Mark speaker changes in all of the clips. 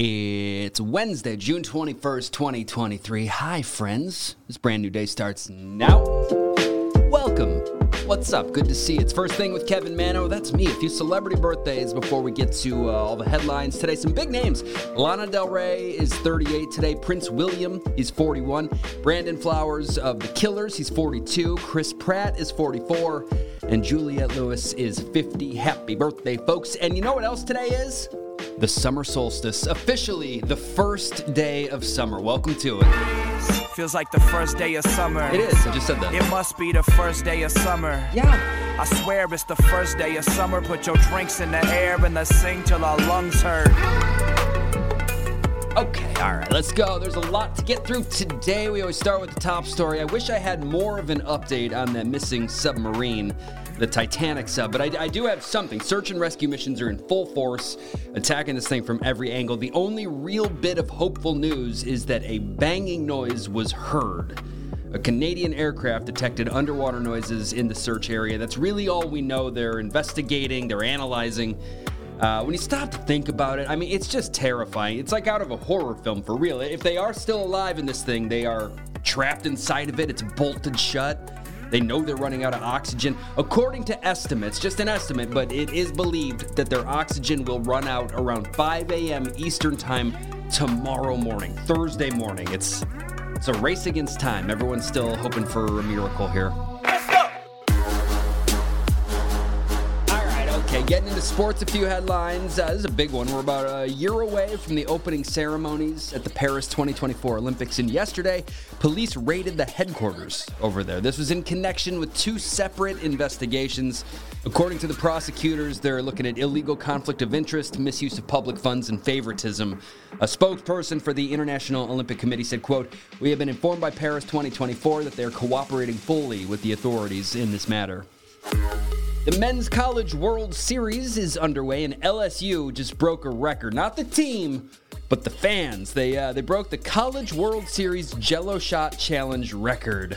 Speaker 1: It's Wednesday, June 21st, 2023. Hi, friends. This brand new day starts now. Welcome. What's up? Good to see you. It's first thing with Kevin Manno. That's me. A few celebrity birthdays before we get to uh, all the headlines today. Some big names. Lana Del Rey is 38 today. Prince William, is 41. Brandon Flowers of The Killers, he's 42. Chris Pratt is 44. And Juliette Lewis is 50. Happy birthday, folks. And you know what else today is? The summer solstice, officially the first day of summer. Welcome to it.
Speaker 2: Feels like the first day of summer.
Speaker 1: It is. I just said that.
Speaker 2: It must be the first day of summer.
Speaker 1: Yeah.
Speaker 2: I swear it's the first day of summer. Put your drinks in the air and let's sing till our lungs hurt.
Speaker 1: Okay, all right, let's go. There's a lot to get through today. We always start with the top story. I wish I had more of an update on that missing submarine the Titanic sub, but I, I, do have something. Search and rescue missions are in full force, attacking this thing from every angle. The only real bit of hopeful news is that a banging noise was heard. A Canadian aircraft detected underwater noises in the search area. That's really all we know. They're investigating, they're analyzing. Uh, when you stop to think about it, I mean, it's just terrifying. It's like out of a horror film for real. If they are still alive in this thing, they are trapped inside of it, it's bolted shut. They know they're running out of oxygen. According to estimates, just an estimate, but it is believed that their oxygen will run out around 5 a.m. Eastern Time tomorrow morning, Thursday morning. It's it's a race against time. Everyone's still hoping for a miracle here. Into sports, a few headlines. Uh, this is a big one. We're about a year away from the opening ceremonies at the Paris 2024 Olympics, and yesterday, police raided the headquarters over there. This was in connection with two separate investigations. According to the prosecutors, they're looking at illegal conflict of interest, misuse of public funds, and favoritism. A spokesperson for the International Olympic Committee said, quote, We have been informed by Paris 2024 that they are cooperating fully with the authorities in this matter. The Men's College World Series is underway, and LSU just broke a record. Not the team, but the fans. They uh, they broke the College World Series Jello Shot Challenge record.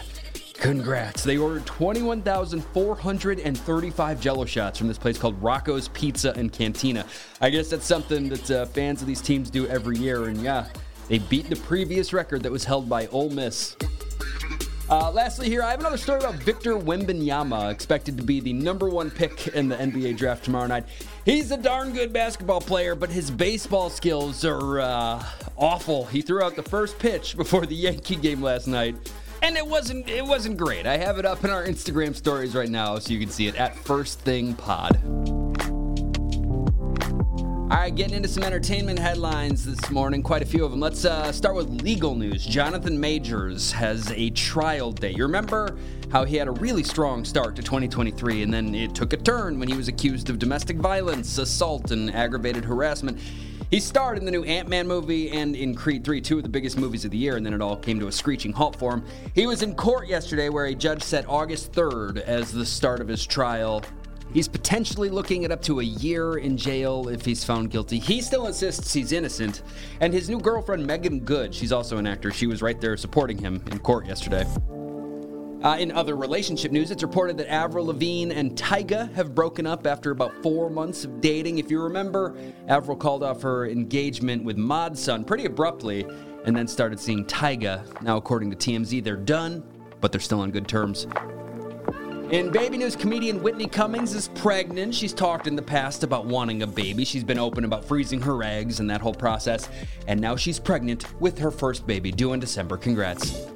Speaker 1: Congrats. They ordered 21,435 jello shots from this place called Rocco's Pizza and Cantina. I guess that's something that uh, fans of these teams do every year. And yeah, they beat the previous record that was held by Ole Miss. Uh, lastly, here, I have another story about Victor Wembanyama, expected to be the number one pick in the NBA draft tomorrow night. He's a darn good basketball player, but his baseball skills are uh, awful. He threw out the first pitch before the Yankee game last night. And it wasn't it wasn't great. I have it up in our Instagram stories right now so you can see it at First Thing Pod. All right, getting into some entertainment headlines this morning, quite a few of them. Let's uh, start with legal news. Jonathan Majors has a trial date. You remember how he had a really strong start to 2023 and then it took a turn when he was accused of domestic violence, assault, and aggravated harassment. He starred in the new Ant Man movie and in Creed 3, two of the biggest movies of the year, and then it all came to a screeching halt for him. He was in court yesterday where a judge set August 3rd as the start of his trial. He's potentially looking at up to a year in jail if he's found guilty. He still insists he's innocent. And his new girlfriend, Meagan Good, she's also an actor, she was right there supporting him in court yesterday. Uh, in other relationship news, it's reported that Avril Lavigne and Tyga have broken up after about four months of dating. If you remember, Avril called off her engagement with Mod Sun pretty abruptly and then started seeing Tyga. Now, according to TMZ, they're done, but they're still on good terms. In baby news, comedian Whitney Cummings is pregnant. She's talked in the past about wanting a baby. She's been open about freezing her eggs and that whole process. And now she's pregnant with her first baby, due in December. Congrats.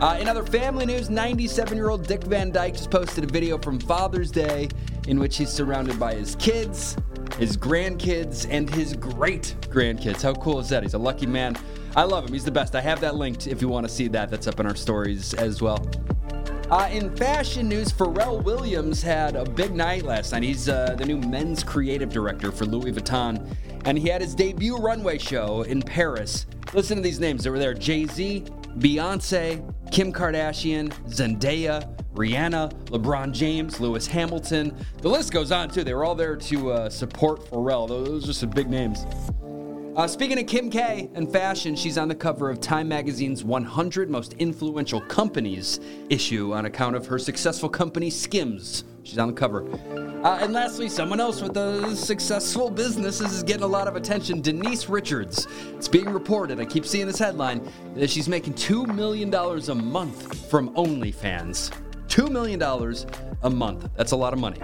Speaker 1: Uh, in other family news, 97 year old Dick Van Dyke just posted a video from Father's Day in which he's surrounded by his kids, his grandkids, and his great grandkids. How cool is that? He's a lucky man. I love him. He's the best. I have that linked if you want to see that. That's up in our stories as well. Uh, in fashion news, Pharrell Williams had a big night last night. He's uh, the new men's creative director for Louis Vuitton, and he had his debut runway show in Paris. Listen to these names. They were there Jay Z, Beyonce, Kim Kardashian, Zendaya, Rihanna, LeBron James, Lewis Hamilton. The list goes on, too. They were all there to uh, support Pharrell. Those are some big names. Uh, speaking of Kim K and fashion, she's on the cover of Time Magazine's 100 Most Influential Companies issue on account of her successful company Skims. She's on the cover. Uh, and lastly, someone else with a successful business is getting a lot of attention Denise Richards. It's being reported, I keep seeing this headline, that she's making $2 million a month from OnlyFans. $2 million a month. That's a lot of money.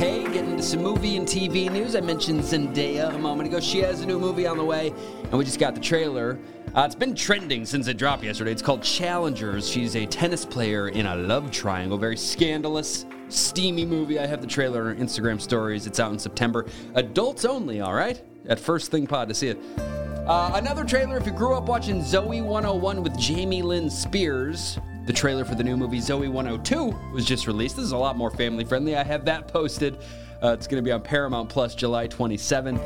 Speaker 1: Okay, getting into some movie and TV news. I mentioned Zendaya a moment ago. She has a new movie on the way, and we just got the trailer. Uh, it's been trending since it dropped yesterday. It's called Challengers. She's a tennis player in a love triangle. Very scandalous, steamy movie. I have the trailer on Instagram stories. It's out in September. Adults only, all right? At First Thing Pod to see it. Uh, another trailer if you grew up watching Zoey 101 with Jamie Lynn Spears. The trailer for the new movie Zoey 102 was just released. This is a lot more family friendly. I have that posted. Uh, it's going to be on Paramount Plus July 27th.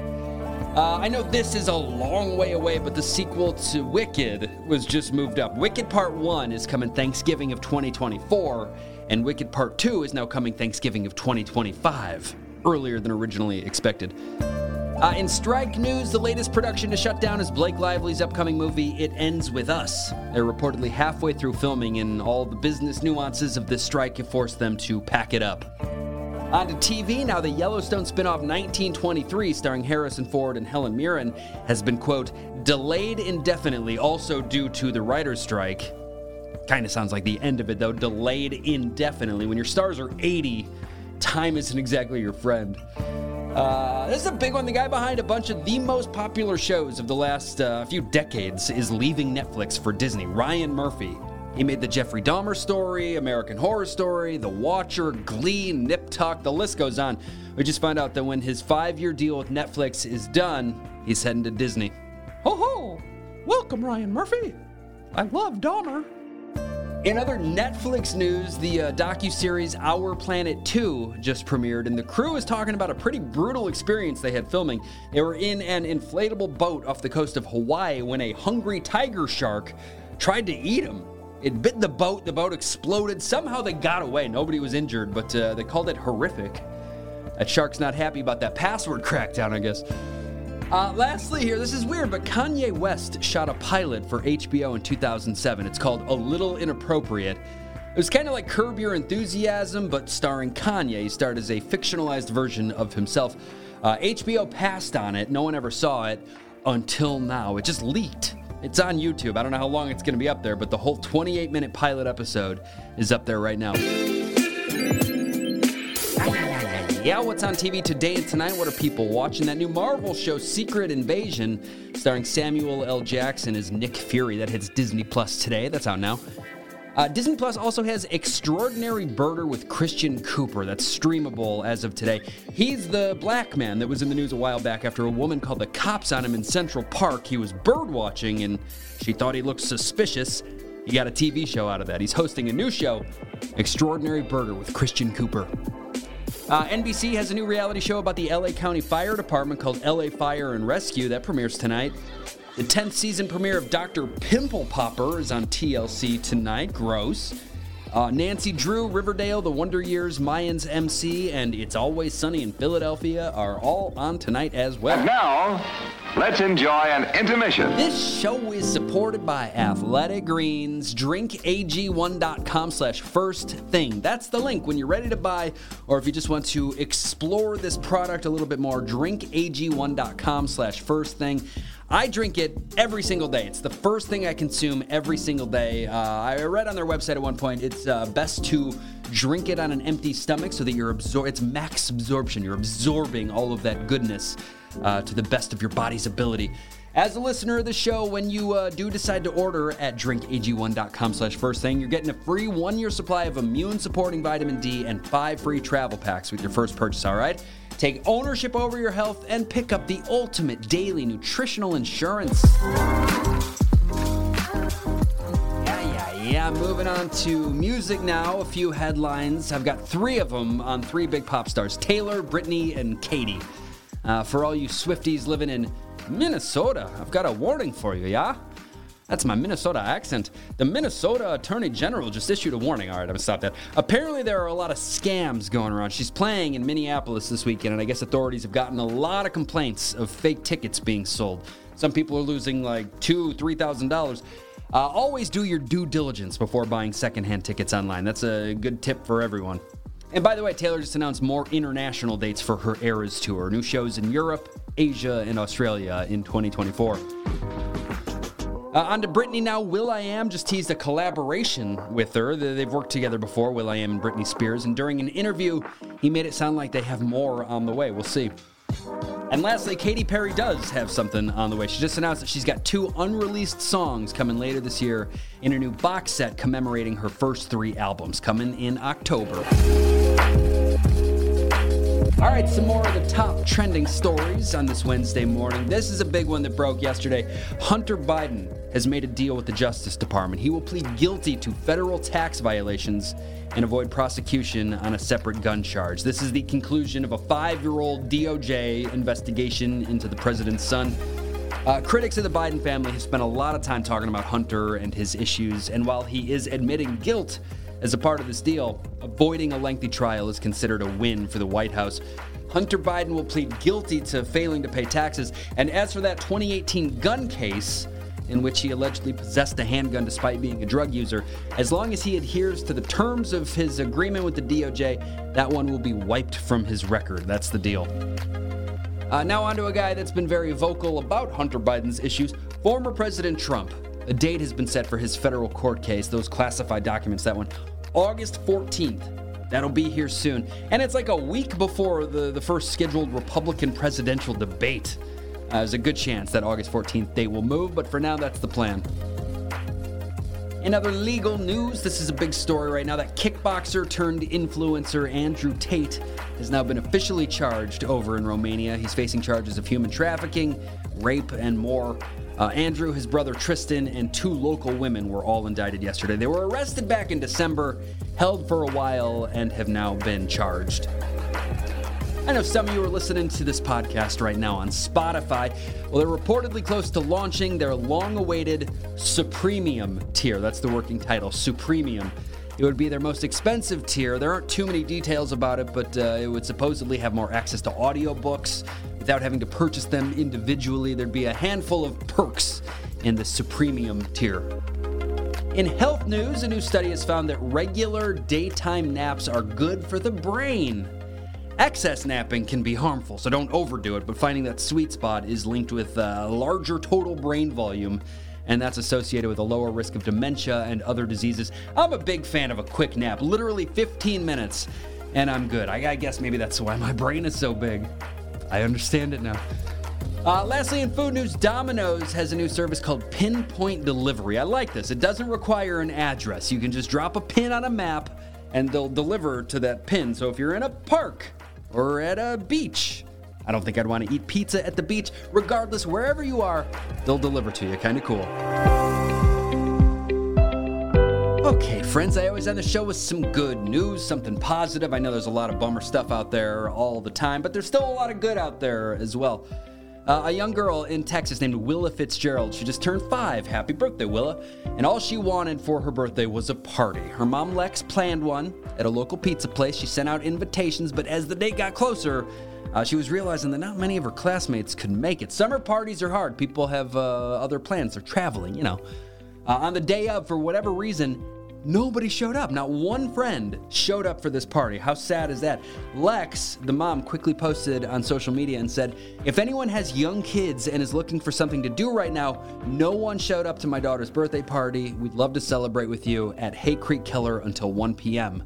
Speaker 1: Uh, I know this is a long way away, but the sequel to Wicked was just moved up. Wicked Part 1 is coming Thanksgiving of 2024, and Wicked Part 2 is now coming Thanksgiving of 2025, earlier than originally expected. Uh, in strike news, the latest production to shut down is Blake Lively's upcoming movie, It Ends With Us. They're reportedly halfway through filming, and all the business nuances of this strike have forced them to pack it up. On to TV, now the Yellowstone spinoff 1923, starring Harrison Ford and Helen Mirren, has been, quote, delayed indefinitely, also due to the writer's strike. Kind of sounds like the end of it, though, delayed indefinitely. When your stars are 80, time isn't exactly your friend. Uh, this is a big one. The guy behind a bunch of the most popular shows of the last uh, few decades is leaving Netflix for Disney. Ryan Murphy. He made the Jeffrey Dahmer story, American Horror Story, The Watcher, Glee, Nip Tuck, the list goes on. We just found out that when his five year deal with Netflix is done, he's heading to Disney. Ho ho! Welcome, Ryan Murphy. I love Dahmer. In other Netflix news, the uh, docu-series Our Planet 2 just premiered, and the crew is talking about a pretty brutal experience they had filming. They were in an inflatable boat off the coast of Hawaii when a hungry tiger shark tried to eat them. It bit the boat, the boat exploded. Somehow they got away. Nobody was injured, but uh, they called it horrific. That shark's not happy about that password crackdown, I guess. Uh, lastly, here, this is weird, but Kanye West shot a pilot for HBO in 2007. It's called A Little Inappropriate. It was kind of like Curb Your Enthusiasm, but starring Kanye. He starred as a fictionalized version of himself. Uh, HBO passed on it. No one ever saw it until now. It just leaked. It's on YouTube. I don't know how long it's going to be up there, but the whole 28 minute pilot episode is up there right now. Yeah, what's on TV today and tonight? What are people watching? That new Marvel show, Secret Invasion, starring Samuel L. Jackson as Nick Fury. That hits Disney Plus today. That's out now. Uh, Disney Plus also has Extraordinary Birder with Christian Cooper. That's streamable as of today. He's the black man that was in the news a while back after a woman called the cops on him in Central Park. He was bird watching and she thought he looked suspicious. He got a TV show out of that. He's hosting a new show, Extraordinary Birder with Christian Cooper. Uh, NBC has a new reality show about the LA County Fire Department called LA Fire and Rescue that premieres tonight. The 10th season premiere of Dr. Pimple Popper is on TLC tonight. Gross. Uh, Nancy Drew, Riverdale, The Wonder Years, Mayans MC, and It's Always Sunny in Philadelphia are all on tonight as well.
Speaker 3: And now, let's enjoy an intermission.
Speaker 1: This show is supported by Athletic Greens. DrinkAG1.com slash first thing. That's the link when you're ready to buy, or if you just want to explore this product a little bit more, drinkag1.com slash first thing. I drink it every single day. It's the first thing I consume every single day. Uh, I read on their website at one point it's uh, best to drink it on an empty stomach so that you're absor- it's max absorption. You're absorbing all of that goodness uh, to the best of your body's ability. As a listener of the show, when you uh, do decide to order at drinkag1.com slash first thing, you're getting a free one-year supply of immune-supporting vitamin D and five free travel packs with your first purchase, all right? Take ownership over your health and pick up the ultimate daily nutritional insurance. Yeah. Moving on to music now. A few headlines. I've got three of them on three big pop stars Taylor, Britney, and Katy. Uh, for all you Swifties living in Minnesota, I've got a warning for you, yeah? That's my Minnesota accent. The Minnesota Attorney General just issued a warning. All right, I'm gonna stop that. Apparently, there are a lot of scams going around. She's playing in Minneapolis this weekend, and I guess authorities have gotten a lot of complaints of fake tickets being sold. Some people are losing like two, three thousand dollars. Uh, always do your due diligence before buying secondhand tickets online. That's a good tip for everyone. And by the way, Taylor just announced more international dates for her Eras tour. New shows in Europe, Asia, and Australia in 2024. Uh, on to Britney now. will.i.am just teased a collaboration with her. They've worked together before, will.i.am and Britney Spears. And during an interview, he made it sound like they have more on the way. We'll see. And lastly, Katy Perry does have something on the way. She just announced that she's got two unreleased songs coming later this year in a new box set commemorating her first three albums, coming in October. All right, some more of the top trending stories on this Wednesday morning. This is a big one that broke yesterday. Hunter Biden has made a deal with the Justice Department. He will plead guilty to federal tax violations and avoid prosecution on a separate gun charge. This is the conclusion of a five year old DOJ investigation into the president's son. Uh, critics of the Biden family have spent a lot of time talking about Hunter and his issues, and while he is admitting guilt as a part of this deal, avoiding a lengthy trial is considered a win for the White House. Hunter Biden will plead guilty to failing to pay taxes, and as for that 2018 gun case, in which he allegedly possessed a handgun despite being a drug user. As long as he adheres to the terms of his agreement with the DOJ, that one will be wiped from his record. That's the deal. Uh, now, on to a guy that's been very vocal about Hunter Biden's issues former President Trump. A date has been set for his federal court case, those classified documents, that one, August 14th. That'll be here soon. And it's like a week before the, the first scheduled Republican presidential debate. Uh, there's a good chance that August 14th date will move, but for now, that's the plan. In other legal news, this is a big story right now. That kickboxer turned influencer Andrew Tate has now been officially charged over in Romania. He's facing charges of human trafficking, rape, and more. Uh, Andrew, his brother Tristan, and two local women were all indicted yesterday. They were arrested back in December, held for a while, and have now been charged. I know some of you are listening to this podcast right now on Spotify. Well, they're reportedly close to launching their long awaited Supremium tier. That's the working title, Supremium. It would be their most expensive tier. There aren't too many details about it, but uh, it would supposedly have more access to audiobooks without having to purchase them individually. There'd be a handful of perks in the Supremium tier. In health news, a new study has found that regular daytime naps are good for the brain. Excess napping can be harmful, so don't overdo it, but finding that sweet spot is linked with a larger total brain volume, and that's associated with a lower risk of dementia and other diseases. I'm a big fan of a quick nap, literally 15 minutes, and I'm good. I, I guess maybe that's why my brain is so big. I understand it now. Uh, lastly, in food news, Domino's has a new service called Pinpoint Delivery. I like this. It doesn't require an address. You can just drop a pin on a map and they'll deliver to that pin. So if you're in a park or at a beach. I don't think I'd want to eat pizza at the beach. Regardless, wherever you are, they'll deliver to you. Kind of cool. Okay, friends, I always end the show with some good news, something positive. I know there's a lot of bummer stuff out there all the time, but there's still a lot of good out there as well. Uh, a young girl in Texas named Willa Fitzgerald. She just turned five. Happy birthday, Willa. And all she wanted for her birthday was a party. Her mom, Lex, planned one at a local pizza place. She sent out invitations, but as the date got closer, uh, she was realizing that not many of her classmates could make it. Summer parties are hard. People have uh, other plans. They're traveling, you know. Uh, on the day of, for whatever reason, Nobody showed up. Not one friend showed up for this party. How sad is that? Lex, the mom, quickly posted on social media and said, If anyone has young kids and is looking for something to do right now, no one showed up to my daughter's birthday party. We'd love to celebrate with you at Hat Creek Keller until 1 p.m.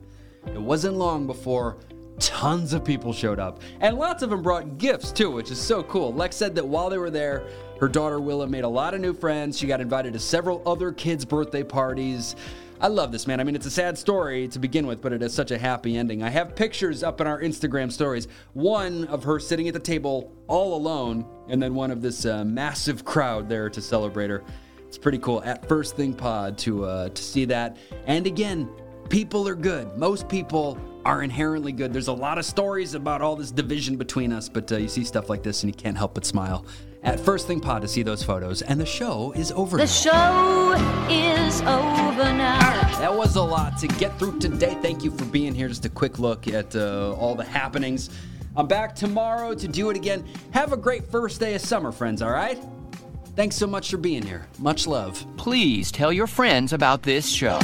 Speaker 1: It wasn't long before tons of people showed up. And lots of them brought gifts too, which is so cool. Lex said that while they were there, her daughter Willa made a lot of new friends. She got invited to several other kids' birthday parties. I love this, man. I mean, it's a sad story to begin with, but it is such a happy ending. I have pictures up in our Instagram stories. One of her sitting at the table all alone, and then one of this uh, massive crowd there to celebrate her. It's pretty cool at First Thing Pod to uh, to see that. And again, people are good. Most people are inherently good. There's a lot of stories about all this division between us, but uh, you see stuff like this and you can't help but smile. At First Thing Pod to see those photos. And the show is over
Speaker 4: The
Speaker 1: now.
Speaker 4: show is over now.
Speaker 1: That was a lot to get through today. Thank you for being here. Just a quick look at uh, all the happenings. I'm back tomorrow to do it again. Have a great first day of summer, friends, all right? Thanks so much for being here. Much love.
Speaker 5: Please tell your friends about this show.